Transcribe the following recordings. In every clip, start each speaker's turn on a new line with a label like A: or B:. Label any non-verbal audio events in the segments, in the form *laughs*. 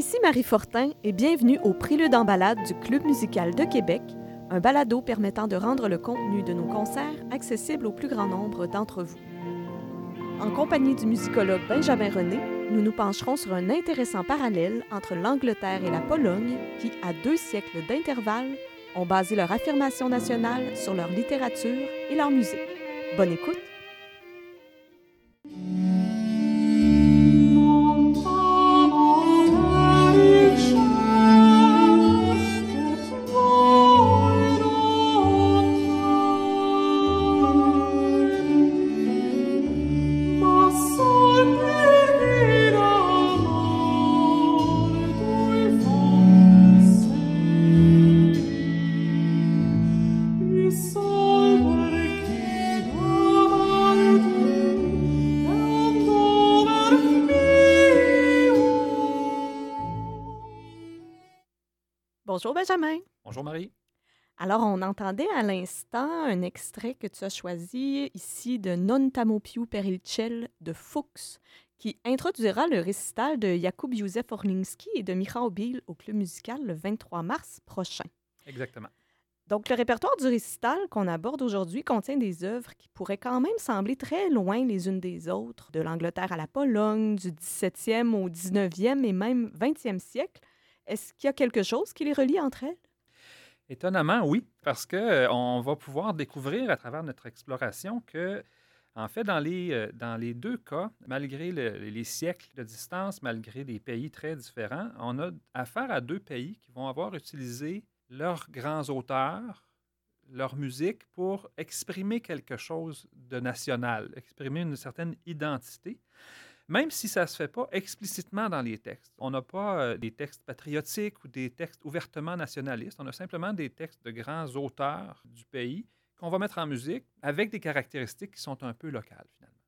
A: Ici Marie Fortin et bienvenue au Prélude en balade du Club musical de Québec, un balado permettant de rendre le contenu de nos concerts accessible au plus grand nombre d'entre vous. En compagnie du musicologue Benjamin René, nous nous pencherons sur un intéressant parallèle entre l'Angleterre et la Pologne qui, à deux siècles d'intervalle, ont basé leur affirmation nationale sur leur littérature et leur musique. Bonne écoute! Bonjour Benjamin.
B: Bonjour Marie.
A: Alors, on entendait à l'instant un extrait que tu as choisi ici de Non Tamo più per il ciel de Fuchs, qui introduira le récital de Jakub Józef Orlinski et de Michał Biel au club musical le 23 mars prochain.
B: Exactement.
A: Donc, le répertoire du récital qu'on aborde aujourd'hui contient des œuvres qui pourraient quand même sembler très loin les unes des autres, de l'Angleterre à la Pologne, du 17e au 19e et même 20e siècle. Est-ce qu'il y a quelque chose qui les relie entre elles?
B: Étonnamment, oui, parce qu'on euh, va pouvoir découvrir à travers notre exploration que, en fait, dans les, euh, dans les deux cas, malgré les siècles de distance, malgré des pays très différents, on a affaire à deux pays qui vont avoir utilisé leurs grands auteurs, leur musique pour exprimer quelque chose de national, exprimer une certaine identité même si ça ne se fait pas explicitement dans les textes. On n'a pas euh, des textes patriotiques ou des textes ouvertement nationalistes. On a simplement des textes de grands auteurs du pays qu'on va mettre en musique avec des caractéristiques qui sont un peu locales, finalement.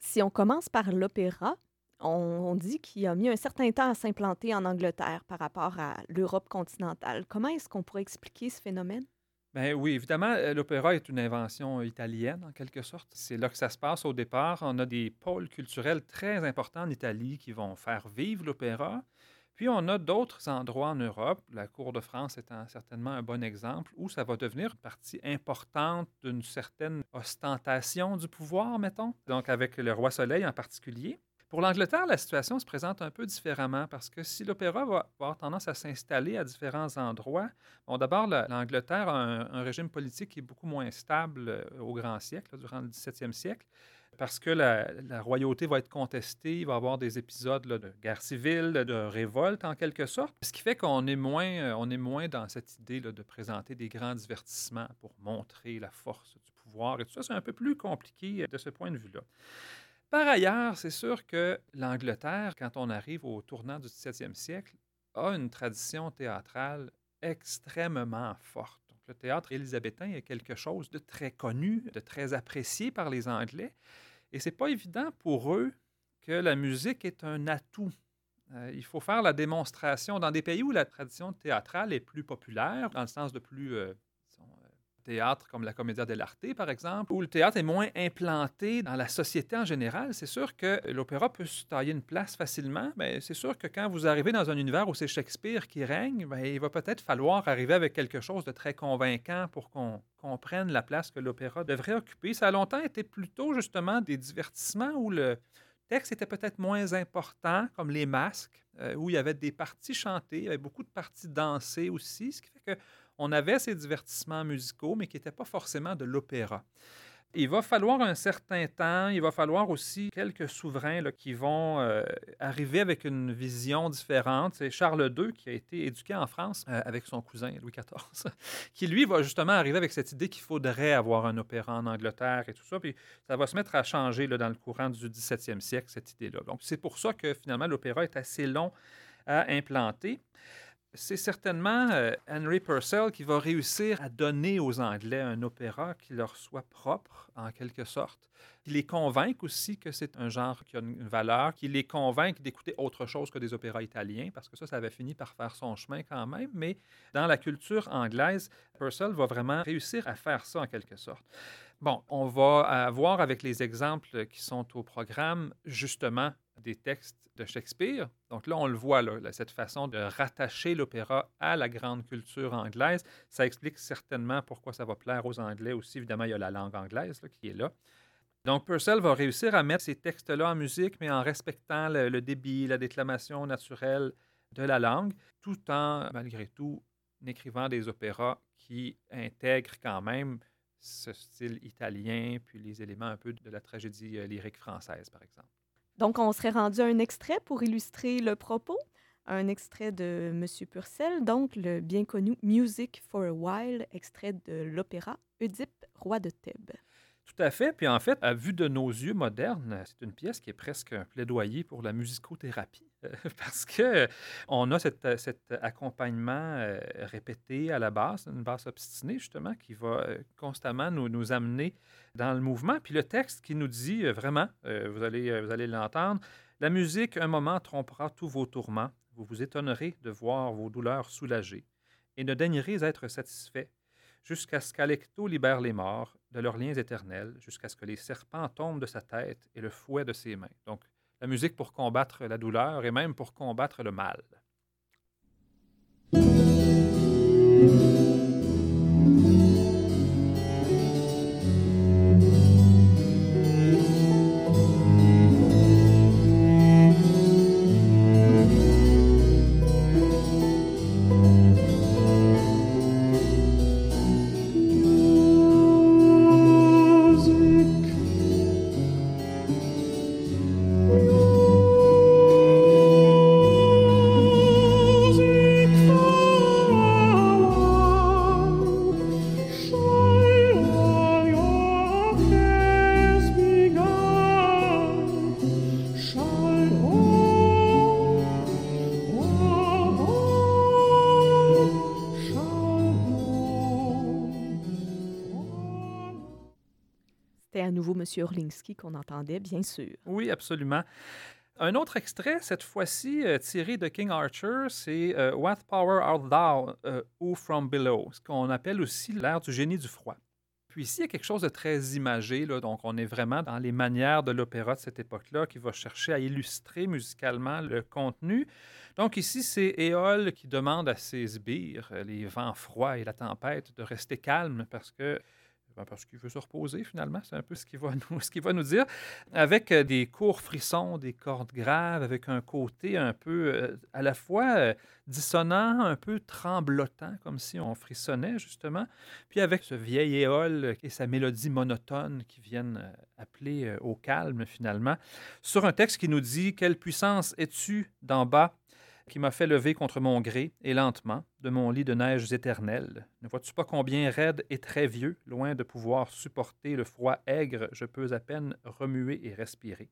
A: Si on commence par l'opéra, on, dit qu'il a mis un certain temps à s'implanter en Angleterre par rapport à l'Europe continentale. Comment est-ce qu'on pourrait expliquer ce phénomène?
B: Ben oui, évidemment, euh, l'opéra est une invention italienne en quelque sorte. C'est là que ça se passe au départ. On a des pôles culturels très importants en Italie qui vont faire vivre l'opéra. Puis on a d'autres endroits en Europe, la Cour de France étant certainement un bon exemple, où ça va devenir une partie importante d'une certaine ostentation du pouvoir, mettons. Donc avec le roi Soleil en particulier. Pour l'Angleterre, la situation se présente un peu différemment parce que si l'opéra va avoir tendance à s'installer à différents endroits, bon, d'abord, l'Angleterre a un, régime politique qui est beaucoup moins stable euh, au grand siècle, durant le 17e siècle, parce que la, royauté va être contestée, il va y avoir des épisodes de guerre civile, de, révolte en quelque sorte, ce qui fait qu'on est moins, euh, est moins dans cette idée de présenter des grands divertissements pour montrer la force du pouvoir et tout ça. C'est un peu plus compliqué euh, de ce point de vue-là. Par ailleurs, c'est sûr que l'Angleterre, quand on arrive au tournant du 17e siècle, a une tradition théâtrale extrêmement forte. Le théâtre élisabétain est quelque chose de très connu, de très apprécié par les Anglais. Et c'est pas évident pour eux que la musique est un atout. Euh, il faut faire la démonstration dans des pays où la tradition théâtrale est plus populaire, dans le sens de plus euh, comme la Commedia dell'arte, par exemple, où le théâtre est moins implanté dans la société en général, c'est sûr que l'opéra peut se tailler une place facilement. Mais c'est sûr que quand vous arrivez dans un univers où c'est Shakespeare qui règne, bien, il va peut-être falloir arriver avec quelque chose de très convaincant pour qu'on comprenne la place que l'opéra devrait occuper. Ça a longtemps été plutôt justement des divertissements où le texte était peut-être moins important, comme les masques, euh, où il y avait des parties chantées, il y avait beaucoup de parties dansées aussi, ce qui fait que on avait ces divertissements musicaux, mais qui n'étaient pas forcément de l'opéra. Il va falloir un certain temps, il va falloir aussi quelques souverains qui vont euh, arriver avec une vision différente. C'est Charles II qui a été éduqué en France euh, avec son cousin Louis XIV, *laughs* qui lui va justement arriver avec cette idée qu'il faudrait avoir un opéra en Angleterre et tout ça. Puis ça va se mettre à changer dans le courant du 17e siècle, cette idée-là. Donc c'est pour ça que finalement l'opéra est assez long à implanter c'est certainement euh, Henry Purcell qui va réussir à donner aux Anglais un opéra qui leur soit propre, en quelque sorte, qui les convainc aussi que c'est un genre qui a une valeur, qui les convainc d'écouter autre chose que des opéras italiens, parce que ça, ça avait fini par faire son chemin quand même, mais dans la culture anglaise, Purcell va vraiment réussir à faire ça en quelque sorte. Bon, on va voir avec les exemples qui sont au programme, justement, des textes de Shakespeare. Donc là, on le voit, là, cette façon de rattacher l'opéra à la grande culture anglaise. Ça explique certainement pourquoi ça va plaire aux Anglais aussi. Évidemment, il y a la langue anglaise qui est là. Donc, Purcell va réussir à mettre ces textes-là en musique, mais en respectant le, débit, la déclamation naturelle de la langue, tout en, malgré tout, écrivant des opéras qui intègrent quand même ce style italien, puis les éléments un peu de la tragédie euh, lyrique française, par exemple.
A: Donc, on serait rendu à un extrait pour illustrer le propos. Un extrait de M. Purcell, donc le bien connu Music for a While, extrait de l'opéra Oedipe, roi de Thèbes.
B: Tout à fait. Puis en fait, à vue de nos yeux modernes, c'est une pièce qui est presque un plaidoyer pour la musicothérapie. *laughs* Parce que on a cet, accompagnement euh, répété à la basse, une basse obstinée justement, qui va euh, constamment nous, amener dans le mouvement. Puis le texte qui nous dit euh, vraiment, vous allez, vous allez l'entendre, la musique, un moment, trompera tous vos tourments. Vous vous étonnerez de voir vos douleurs soulagées et ne daignerez être satisfait jusqu'à ce qu'Alecto libère les morts de leurs liens éternels, jusqu'à ce que les serpents tombent de sa tête et le fouet de ses mains. Donc, la musique pour combattre la douleur et même pour combattre le mal.
A: M. Orlinski qu'on entendait, bien sûr.
B: Oui, absolument. Un autre extrait, cette fois-ci euh, tiré de King Archer, c'est euh, What Power Art Thou, euh, ou From Below, ce qu'on appelle aussi l'ère du génie du froid. Puis ici, il y a quelque chose de très imagé, là, donc on est vraiment dans les manières de l'opéra de cette époque-là qui va chercher à illustrer musicalement le contenu. Donc ici, c'est Éole qui demande à ses sbires, les vents froids et la tempête, de rester calmes parce que parce qu'il veut se reposer finalement, c'est un peu ce qu'il va, *laughs* nous, ce va nous dire, avec euh, des courts frissons, des cordes graves, avec un côté un peu euh, à la fois euh, dissonant, un peu tremblotant, comme si on frissonnait justement, puis avec ce vieil éole et sa mélodie monotone qui viennent appeler au calme finalement, sur un texte qui nous dit Quelle puissance es-tu d'en bas qui m'a fait lever contre mon gré et lentement de mon lit de neiges éternelles. Ne vois-tu pas combien raide et très vieux, loin de pouvoir supporter le froid aigre, je peux à peine remuer et respirer.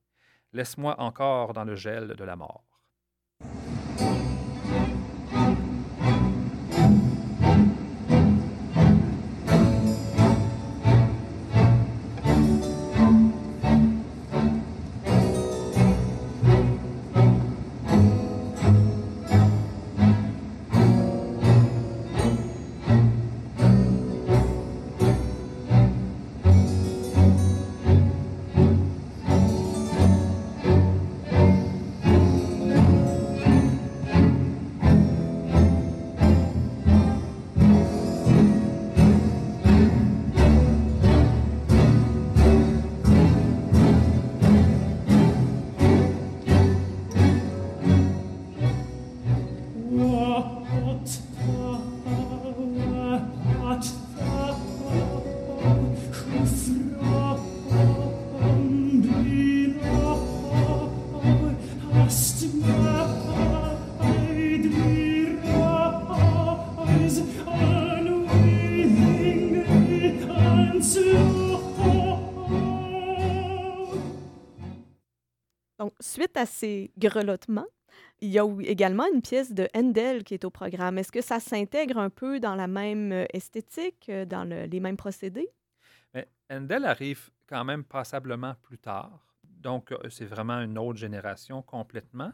B: Laisse-moi encore dans le gel de la mort.
A: À ces grelottements, il y a également une pièce de Handel qui est au programme. Est-ce que ça s'intègre un peu dans la même euh, esthétique, euh, dans les mêmes procédés?
B: Mais Handel arrive quand même passablement plus tard. Donc, euh, c'est vraiment une autre génération complètement.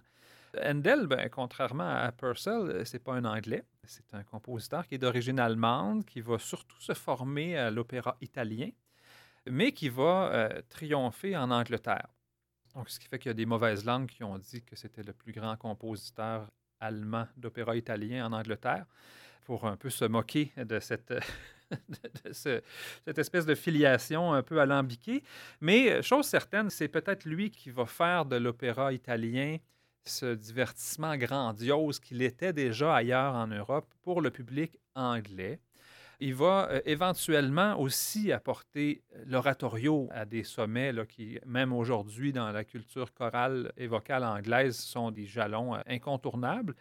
B: Handel, ben, contrairement à Purcell, c'est pas un Anglais. C'est un compositeur qui est d'origine allemande, qui va surtout se former à l'opéra italien, mais qui va triompher en Angleterre. Donc, ce qui fait qu'il y a des mauvaises langues qui ont dit que c'était le plus grand compositeur allemand d'opéra italien en Angleterre, pour un peu se moquer de cette, *laughs* cette espèce de filiation un peu alambiquée. Mais chose certaine, c'est peut-être lui qui va faire de l'opéra italien ce divertissement grandiose qu'il était déjà ailleurs en Europe pour le public anglais. Il va euh, éventuellement aussi apporter l'oratorio à des sommets là, qui, même aujourd'hui, dans la culture chorale et vocale anglaise, sont des jalons euh, incontournables.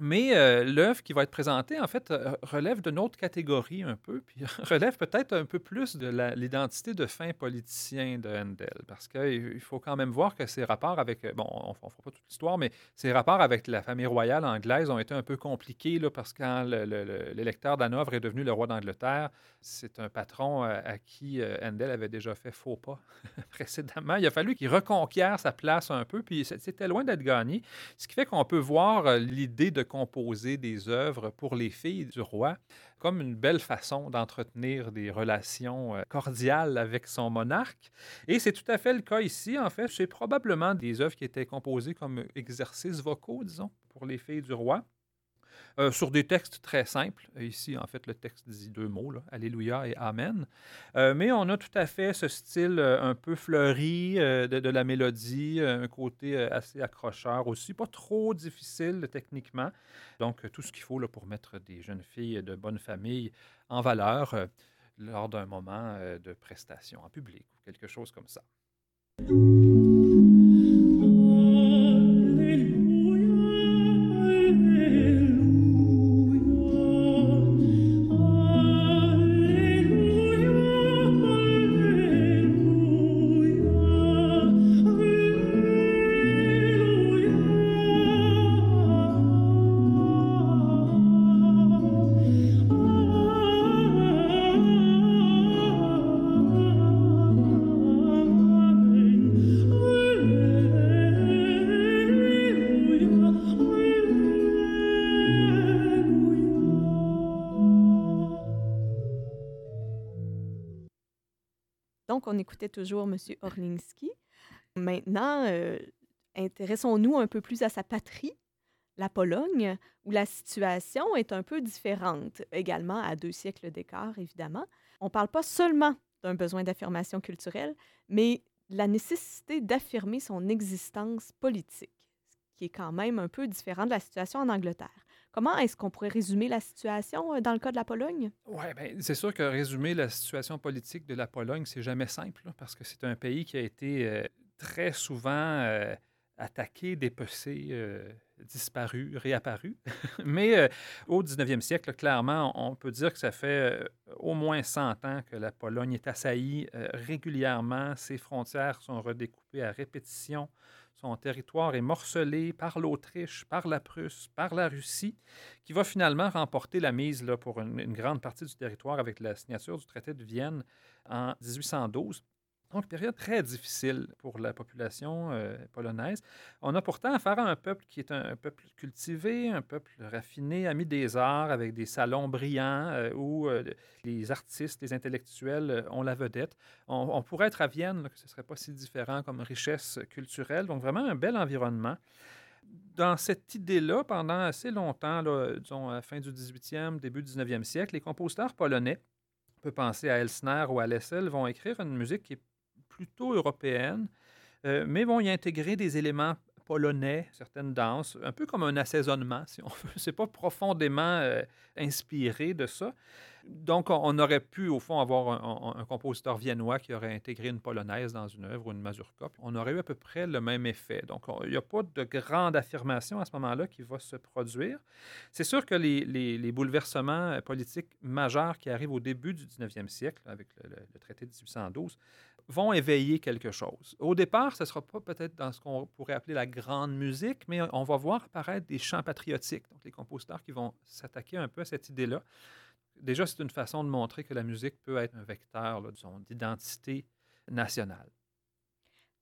B: Mais euh, l'œuvre qui va être présentée, en fait, euh, relève d'une autre catégorie un peu, puis *laughs* relève peut-être un peu plus de l'identité de fin politicien de Handel, parce qu'il faut quand même voir que ses rapports avec, euh, bon, on ne fera pas toute l'histoire, mais ses rapports avec la famille royale anglaise ont été un peu compliqués, là, parce que quand l'électeur d'Hanovre est devenu le roi d'Angleterre, c'est un patron à, qui Handel avait déjà fait faux pas *laughs* précédemment. Il a fallu qu'il reconquiert sa place un peu, puis c'était loin d'être gagné, ce qui fait qu'on peut voir l'idée de composer des œuvres pour les filles du roi comme une belle façon d'entretenir des relations euh, cordiales avec son monarque. Et c'est tout à fait le cas ici. En fait, c'est probablement des œuvres qui étaient composées comme exercices vocaux, disons, pour les filles du roi. Euh, sur des textes très simples. Ici, en fait, le texte dit deux mots, Alléluia et Amen. Euh, mais on a tout à fait ce style euh, un peu fleuri de, la mélodie, un côté assez accrocheur aussi, pas trop difficile techniquement. Donc, tout ce qu'il faut pour mettre des jeunes filles de bonne famille en valeur lors d'un moment de prestation en public ou quelque chose comme ça.
A: On écoutait toujours M. Orlinski. Maintenant, euh, intéressons-nous un peu plus à sa patrie, la Pologne, où la situation est un peu différente, également à deux siècles d'écart, évidemment. On ne parle pas seulement d'un besoin d'affirmation culturelle, mais la nécessité d'affirmer son existence politique, ce qui est quand même un peu différent de la situation en Angleterre. Comment est-ce qu'on pourrait résumer la situation euh, dans le cas de la Pologne?
B: Oui, bien, c'est sûr que résumer la situation politique de la Pologne, c'est jamais simple, parce que c'est un pays qui a été euh, très souvent euh, attaqué, dépecé, disparu, réapparu. *laughs* Mais au 19e siècle, clairement, on peut dire que ça fait au moins 100 ans que la Pologne est assaillie régulièrement. Ses frontières sont redécoupées à répétition. Son territoire est morcelé par l'Autriche, par la Prusse, par la Russie, qui va finalement remporter la mise pour une, grande partie du territoire avec la signature du traité de Vienne en 1812. Donc, période très difficile pour la population euh, polonaise. On a pourtant affaire à un peuple qui est un, peuple cultivé, un peuple raffiné, ami des arts, avec des salons brillants euh, où euh, les artistes, les intellectuels ont la vedette. On, pourrait être à Vienne, ce ne serait pas si différent comme richesse culturelle. Donc, vraiment un bel environnement. Dans cette idée-là, pendant assez longtemps, disons la fin du 18e, début du 19e siècle, les compositeurs polonais, on peut penser à Elsner ou à Lessel, vont écrire une musique qui est plutôt européenne, euh, mais vont y intégrer des éléments polonais, certaines danses, un peu comme un assaisonnement, si on *laughs* veut. C'est pas profondément euh, inspiré de ça. Donc, on, aurait pu, au fond, avoir un, compositeur viennois qui aurait intégré une polonaise dans une œuvre ou une mazurka. On aurait eu à peu près le même effet. Donc, il n'y a pas de grande affirmation à ce moment-là qui va se produire. C'est sûr que les, bouleversements euh, politiques majeurs qui arrivent au début du 19e siècle, avec le, le traité de 1812, vont éveiller quelque chose. Au départ, ce ne sera pas peut-être dans ce qu'on pourrait appeler la grande musique, mais on va voir apparaître des chants patriotiques, donc les compositeurs qui vont s'attaquer un peu à cette idée-là. Déjà, c'est une façon de montrer que la musique peut être un vecteur d'identité nationale.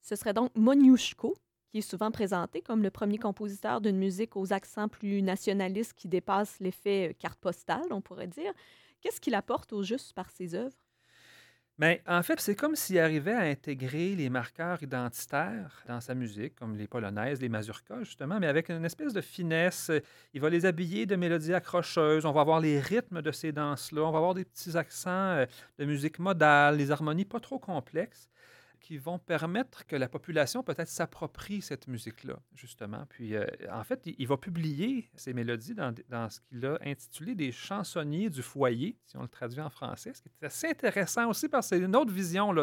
A: Ce serait donc Moniuszko, qui est souvent présenté comme le premier compositeur d'une musique aux accents plus nationalistes qui dépasse l'effet euh, carte postale, on pourrait dire. Qu'est-ce qu'il apporte au juste par ses œuvres?
B: Mais en fait, c'est comme s'il arrivait à intégrer les marqueurs identitaires dans sa musique, comme les polonaises, les mazurkas, justement, mais avec une espèce de finesse. Il va les habiller de mélodies accrocheuses. On va avoir les rythmes de ces danses-là. On va avoir des petits accents euh, de musique modale, des harmonies pas trop complexes qui vont permettre que la population peut-être s'approprie cette musique-là, justement. Puis, euh, en fait, il, va publier ces mélodies dans, ce qu'il a intitulé des chansonniers du foyer, si on le traduit en français, ce qui est assez intéressant aussi parce que c'est une autre vision. Là.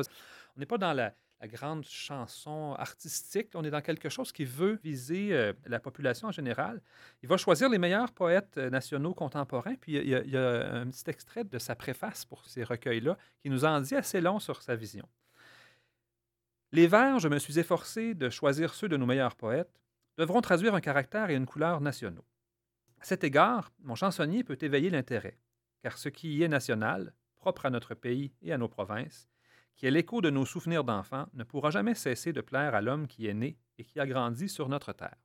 B: On n'est pas dans la, grande chanson artistique, on est dans quelque chose qui veut viser euh, la population en général. Il va choisir les meilleurs poètes euh, nationaux contemporains, puis il y a un petit extrait de sa préface pour ces recueils-là qui nous en dit assez long sur sa vision. Les vers, je me suis efforcé de choisir ceux de nos meilleurs poètes, devront traduire un caractère et une couleur nationaux. À cet égard, mon chansonnier peut éveiller l'intérêt, car ce qui y est national, propre à notre pays et à nos provinces, qui est l'écho de nos souvenirs d'enfants, ne pourra jamais cesser de plaire à l'homme qui est né et qui a grandi sur notre terre.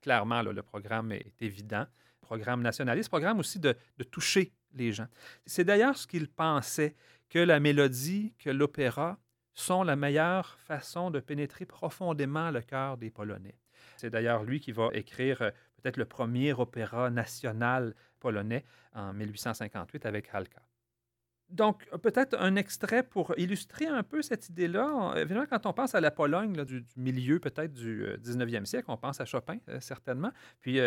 B: Clairement, le programme est évident, programme nationaliste, programme aussi de, de toucher les gens. C'est d'ailleurs ce qu'il pensait, que la mélodie, que l'opéra sont la meilleure façon de pénétrer profondément le cœur des Polonais. C'est d'ailleurs lui qui va écrire euh, peut-être le premier opéra national polonais en 1858 avec Halka. Donc, peut-être un extrait pour illustrer un peu cette idée-là. Évidemment, quand on pense à la Pologne du, milieu peut-être du 19e euh, siècle, on pense à Chopin, euh, certainement. Puis,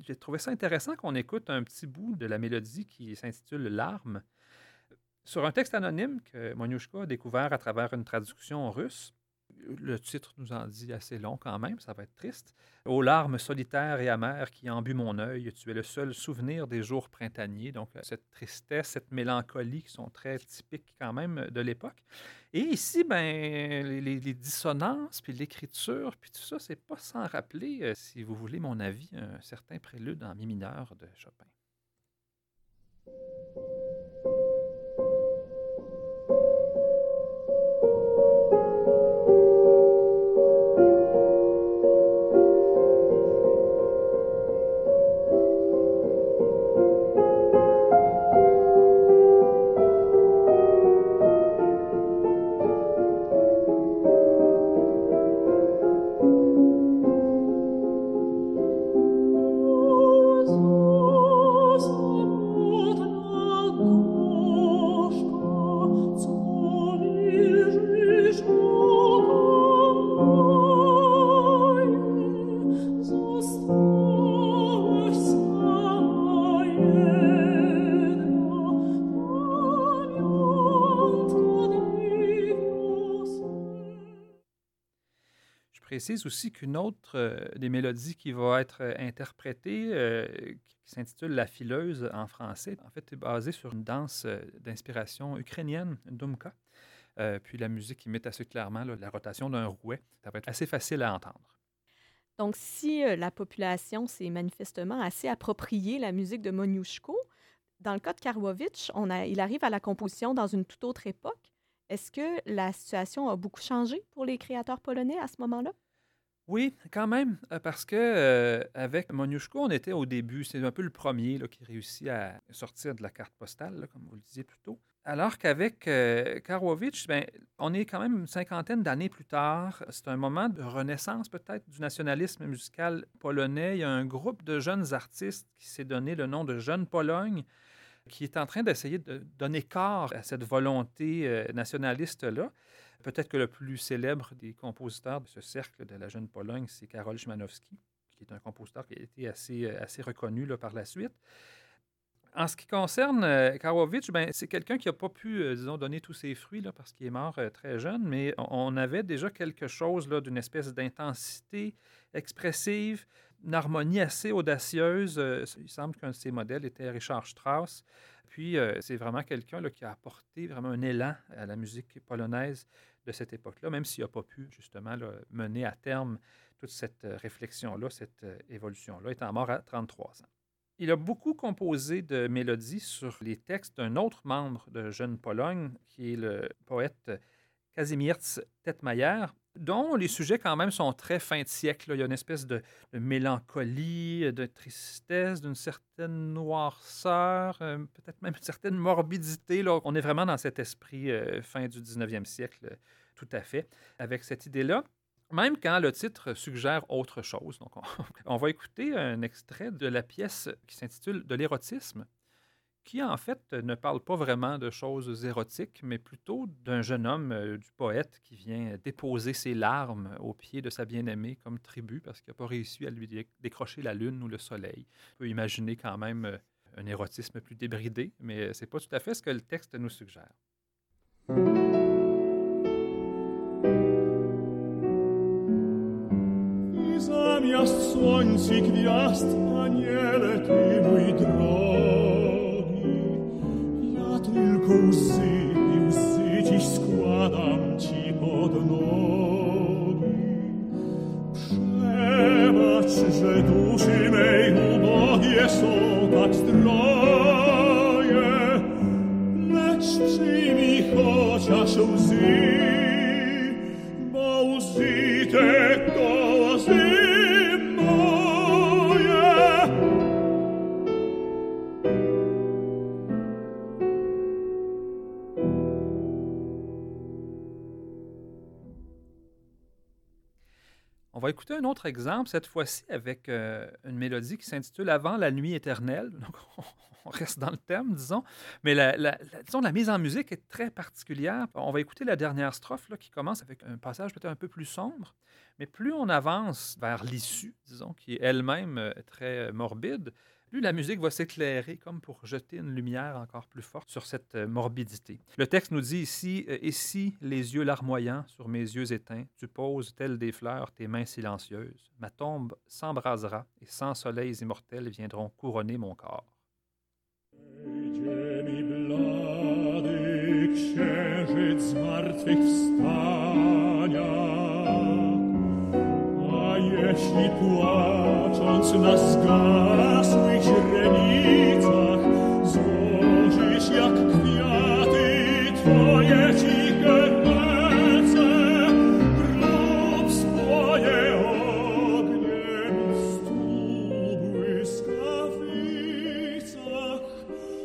B: j'ai trouvé ça intéressant qu'on écoute un petit bout de la mélodie qui s'intitule Larmes. Sur un texte anonyme que Monyushka a découvert à travers une traduction russe, le titre nous en dit assez long quand même, ça va être triste. Aux larmes solitaires et amères qui embuent mon œil, tu es le seul souvenir des jours printaniers. Donc, cette tristesse, cette mélancolie qui sont très typiques quand même de l'époque. Et ici, ben, les, dissonances, puis l'écriture, puis tout ça, c'est pas sans rappeler, euh, si vous voulez mon avis, un certain prélude en mi mineur de Chopin. Précise aussi qu'une autre euh, des mélodies qui va être euh, interprétée, euh, qui s'intitule La fileuse en français, en fait, est basée sur une danse d'inspiration ukrainienne, Dumka. puis la musique imite assez clairement la rotation d'un rouet. Ça va être assez facile à entendre.
A: Donc, si la population s'est manifestement assez appropriée la musique de Moniuszko, dans le cas de Karwowicz, on a, il arrive à la composition dans une toute autre époque. Est-ce que la situation a beaucoup changé pour les créateurs polonais à ce moment-là?
B: Oui, quand même, euh, parce que euh, avec Moniuszko, on était au début. C'est un peu le premier qui réussit à sortir de la carte postale, comme vous le disiez plus tôt. Alors qu'avec euh, Karwowicz, ben, on est quand même une cinquantaine d'années plus tard. C'est un moment de renaissance peut-être du nationalisme musical polonais. Il y a un groupe de jeunes artistes qui s'est donné le nom de Jeune Pologne, qui est en train d'essayer de donner corps à cette volonté nationaliste-là. Peut-être que le plus célèbre des compositeurs de ce cercle de la jeune Pologne, c'est Karol Szymanowski, qui est un compositeur qui a été assez, euh, assez reconnu là, par la suite. En ce qui concerne euh, Karowicz, ben, c'est quelqu'un qui n'a pas pu, euh, disons, donner tous ses fruits là, parce qu'il est mort très jeune, mais on, avait déjà quelque chose d'une espèce d'intensité expressive, une harmonie assez audacieuse. il semble qu'un de ses modèles était Richard Strauss. Puis, c'est vraiment quelqu'un qui a apporté vraiment un élan à la musique polonaise de cette époque-là, même s'il n'a pas pu justement mener à terme toute cette euh, réflexion-là, cette euh, évolution-là, étant mort à 33 ans. Il a beaucoup composé de mélodies sur les textes d'un autre membre de Jeune Pologne, qui est le poète Kazimierz Tetmayer. Dont les sujets quand même sont très fin de siècle. Il y a une espèce de, mélancolie, de tristesse, d'une certaine noirceur, euh, peut-être même une certaine morbidité. Là. On est vraiment dans cet esprit euh, fin du 19e siècle, tout à fait, avec cette idée-là. Même quand le titre suggère autre chose. Donc, on *laughs* va écouter un extrait de la pièce qui s'intitule De l'érotisme qui en fait ne parle pas vraiment de choses érotiques, mais plutôt d'un jeune homme, euh, du poète, qui vient déposer ses larmes aux pieds de sa bien-aimée comme tribut parce qu'il n'a pas réussi à lui décrocher la lune ou le soleil. On peut imaginer quand même euh, un érotisme plus débridé, mais ce n'est pas tout à fait ce que le texte nous suggère. Autre exemple, cette fois-ci avec euh, une mélodie qui s'intitule Avant la nuit éternelle. *laughs* On reste dans le thème, disons. Mais la, disons, la mise en musique est très particulière. On va écouter la dernière strophe là, qui commence avec un passage peut-être un peu plus sombre. Mais plus on avance vers l'issue, disons, qui est elle-même euh, très morbide, plus la musique va s'éclairer comme pour jeter une lumière encore plus forte sur cette euh, morbidité. Le texte nous dit ici euh, Et si, les yeux larmoyants sur mes yeux éteints, tu poses, telles des fleurs, tes mains silencieuses, ma tombe s'embrasera et sans soleils immortels viendront couronner mon corps. Jeśli płacząc na zgasłych źrenicach złożysz jak kwiaty twoje ciche ręce, grób swoje ogniem w stu błyskawicach,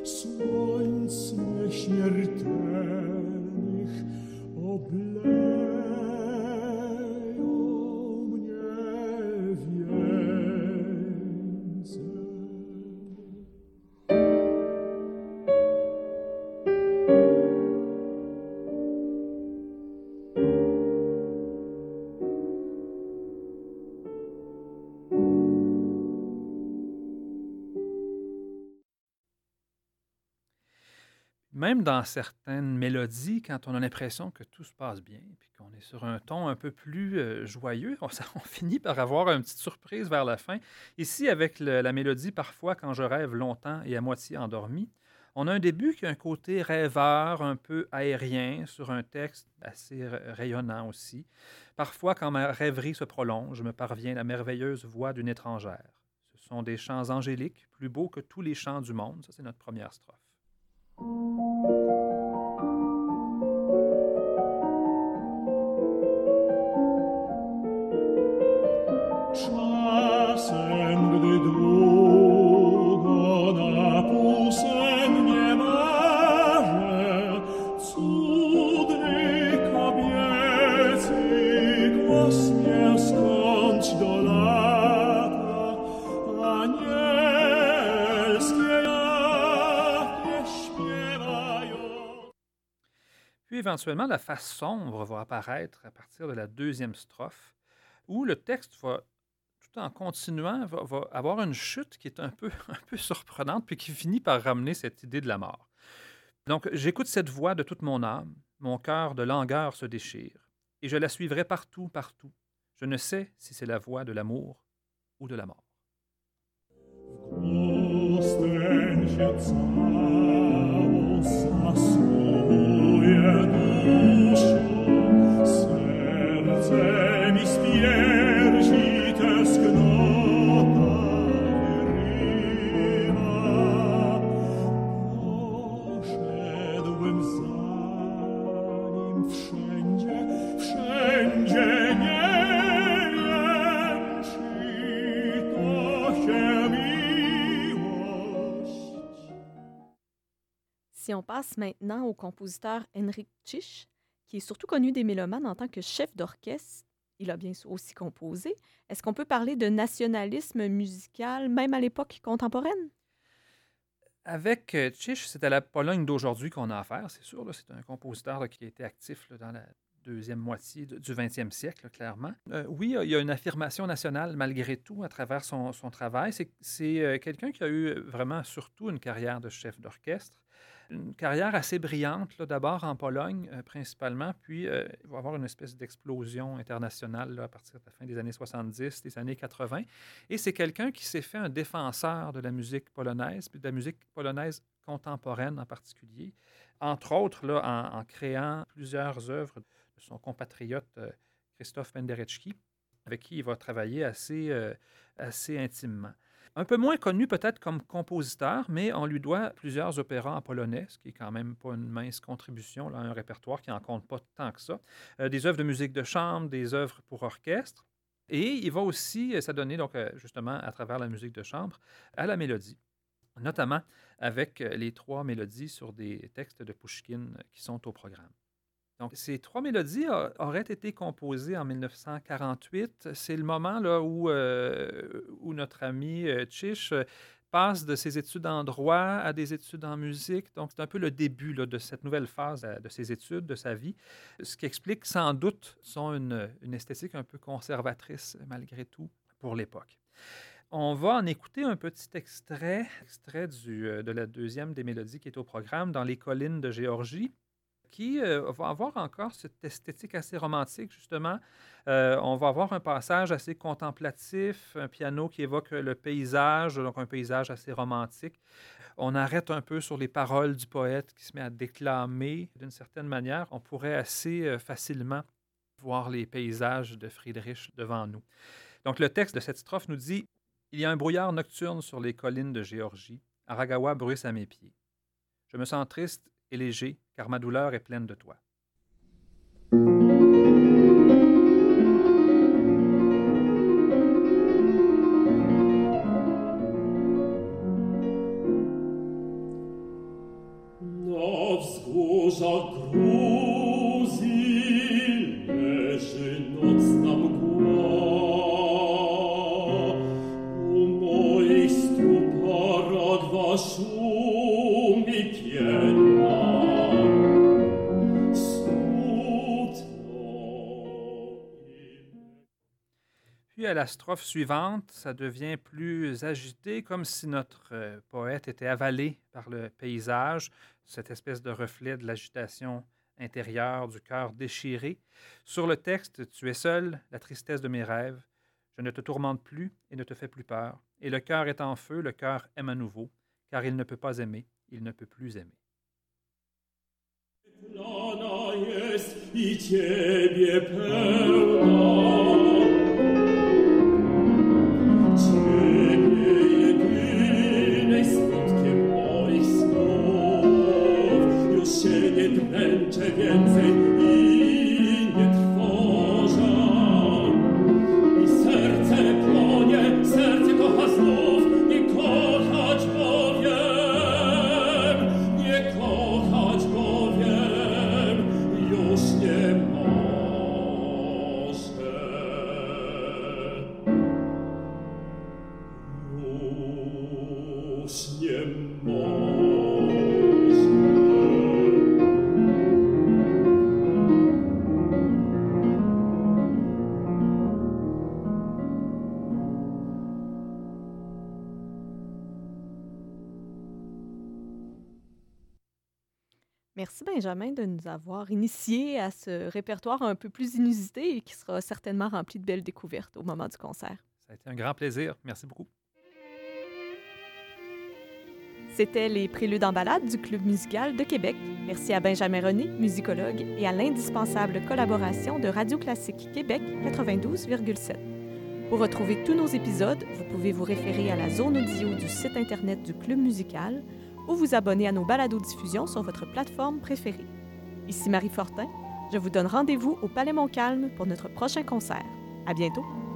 B: słońce śmiertelnych oblew. Même dans certaines mélodies, quand on a l'impression que tout se passe bien, puis qu'on est sur un ton un peu plus euh, joyeux, on, *laughs* finit par avoir une petite surprise vers la fin. Ici, avec la mélodie Parfois quand je rêve longtemps et à moitié endormi, on a un début qui a un côté rêveur, un peu aérien, sur un texte assez rayonnant aussi. Parfois, quand ma rêverie se prolonge, me parvient la merveilleuse voix d'une étrangère. Ce sont des chants angéliques, plus beaux que tous les chants du monde. Ça, c'est notre première strophe. Música éventuellement, la face sombre va apparaître à partir de la deuxième strophe, où le texte va, tout en continuant, va, avoir une chute qui est un peu, *laughs* un peu surprenante, puis qui finit par ramener cette idée de la mort. Donc, j'écoute cette voix de toute mon âme, mon cœur de langueur se déchire, et je la suivrai partout, partout. Je ne sais si c'est la voix de l'amour ou de la mort.
A: Passe maintenant au compositeur Henrik Chisch, qui est surtout connu des mélomanes en tant que chef d'orchestre, il a bien sûr aussi composé. Est-ce qu'on peut parler de nationalisme musical, même à l'époque contemporaine?
B: Avec euh, Chiche, c'est à la Pologne d'aujourd'hui qu'on a affaire, c'est sûr. C'est un compositeur qui a été actif dans la deuxième moitié du 20e siècle, clairement. Euh, oui, il y a une affirmation nationale malgré tout à travers son, travail. C'est euh, quelqu'un qui a eu vraiment surtout une carrière de chef d'orchestre une carrière assez brillante, d'abord en Pologne euh, principalement, puis euh, il va avoir une espèce d'explosion internationale à partir de la fin des années 70, des années 80. Et c'est quelqu'un qui s'est fait un défenseur de la musique polonaise, puis de la musique polonaise contemporaine en particulier, entre autres là, en, créant plusieurs œuvres de son compatriote euh, Christophe Penderecki, avec qui il va travailler assez, assez intimement. Un peu moins connu peut-être comme compositeur, mais on lui doit plusieurs opéras en polonais, ce qui est quand même pas une mince contribution à un répertoire qui n'en compte pas tant que ça. Euh, des œuvres de musique de chambre, des œuvres pour orchestre. Et il va aussi euh, s'adonner, donc, euh, justement, à travers la musique de chambre, à la mélodie, notamment avec les trois mélodies sur des textes de Pushkin qui sont au programme. Donc, ces trois mélodies auraient été composées en 1948. C'est le moment là, où, euh, où notre ami euh, Chish euh, passe de ses études en droit à des études en musique. Donc, c'est un peu le début de cette nouvelle phase de ses études, de sa vie, ce qui explique sans doute son une, une esthétique un peu conservatrice, malgré tout, pour l'époque. On va en écouter un petit extrait, extrait du, de la deuxième des mélodies qui est au programme, dans les collines de Géorgie qui euh, va avoir encore cette esthétique assez romantique, justement. Euh, on va avoir un passage assez contemplatif, un piano qui évoque le paysage, donc un paysage assez romantique. On arrête un peu sur les paroles du poète qui se met à déclamer d'une certaine manière. On pourrait assez euh, facilement voir les paysages de Friedrich devant nous. Donc le texte de cette strophe nous dit Il y a un brouillard nocturne sur les collines de Géorgie. Aragawa bruisse à mes pieds. Je me sens triste et léger, car ma douleur est pleine de toi. Strophe suivante, ça devient plus agité, comme si notre euh, poète était avalé par le paysage, cette espèce de reflet de l'agitation intérieure, du cœur déchiré. Sur le texte, tu es seul, la tristesse de mes rêves. Je ne te tourmente plus et ne te fais plus peur. Et le cœur est en feu, le cœur aime à nouveau, car il ne peut pas aimer, il ne peut plus aimer.
A: Mente vienzit Merci Benjamin de nous avoir initiés à ce répertoire un peu plus inusité et qui sera certainement rempli de belles découvertes au moment du concert.
B: Ça a été un grand plaisir. Merci beaucoup.
A: C'était les Préludes en balade du Club musical de Québec. Merci à Benjamin René, musicologue, et à l'indispensable collaboration de Radio Classique Québec 92,7. Pour retrouver tous nos épisodes, vous pouvez vous référer à la zone audio du site Internet du Club musical ou vous abonner à nos balados-diffusions sur votre plateforme préférée. Ici Marie Fortin. Je vous donne rendez-vous au Palais Montcalm pour notre prochain concert. À bientôt!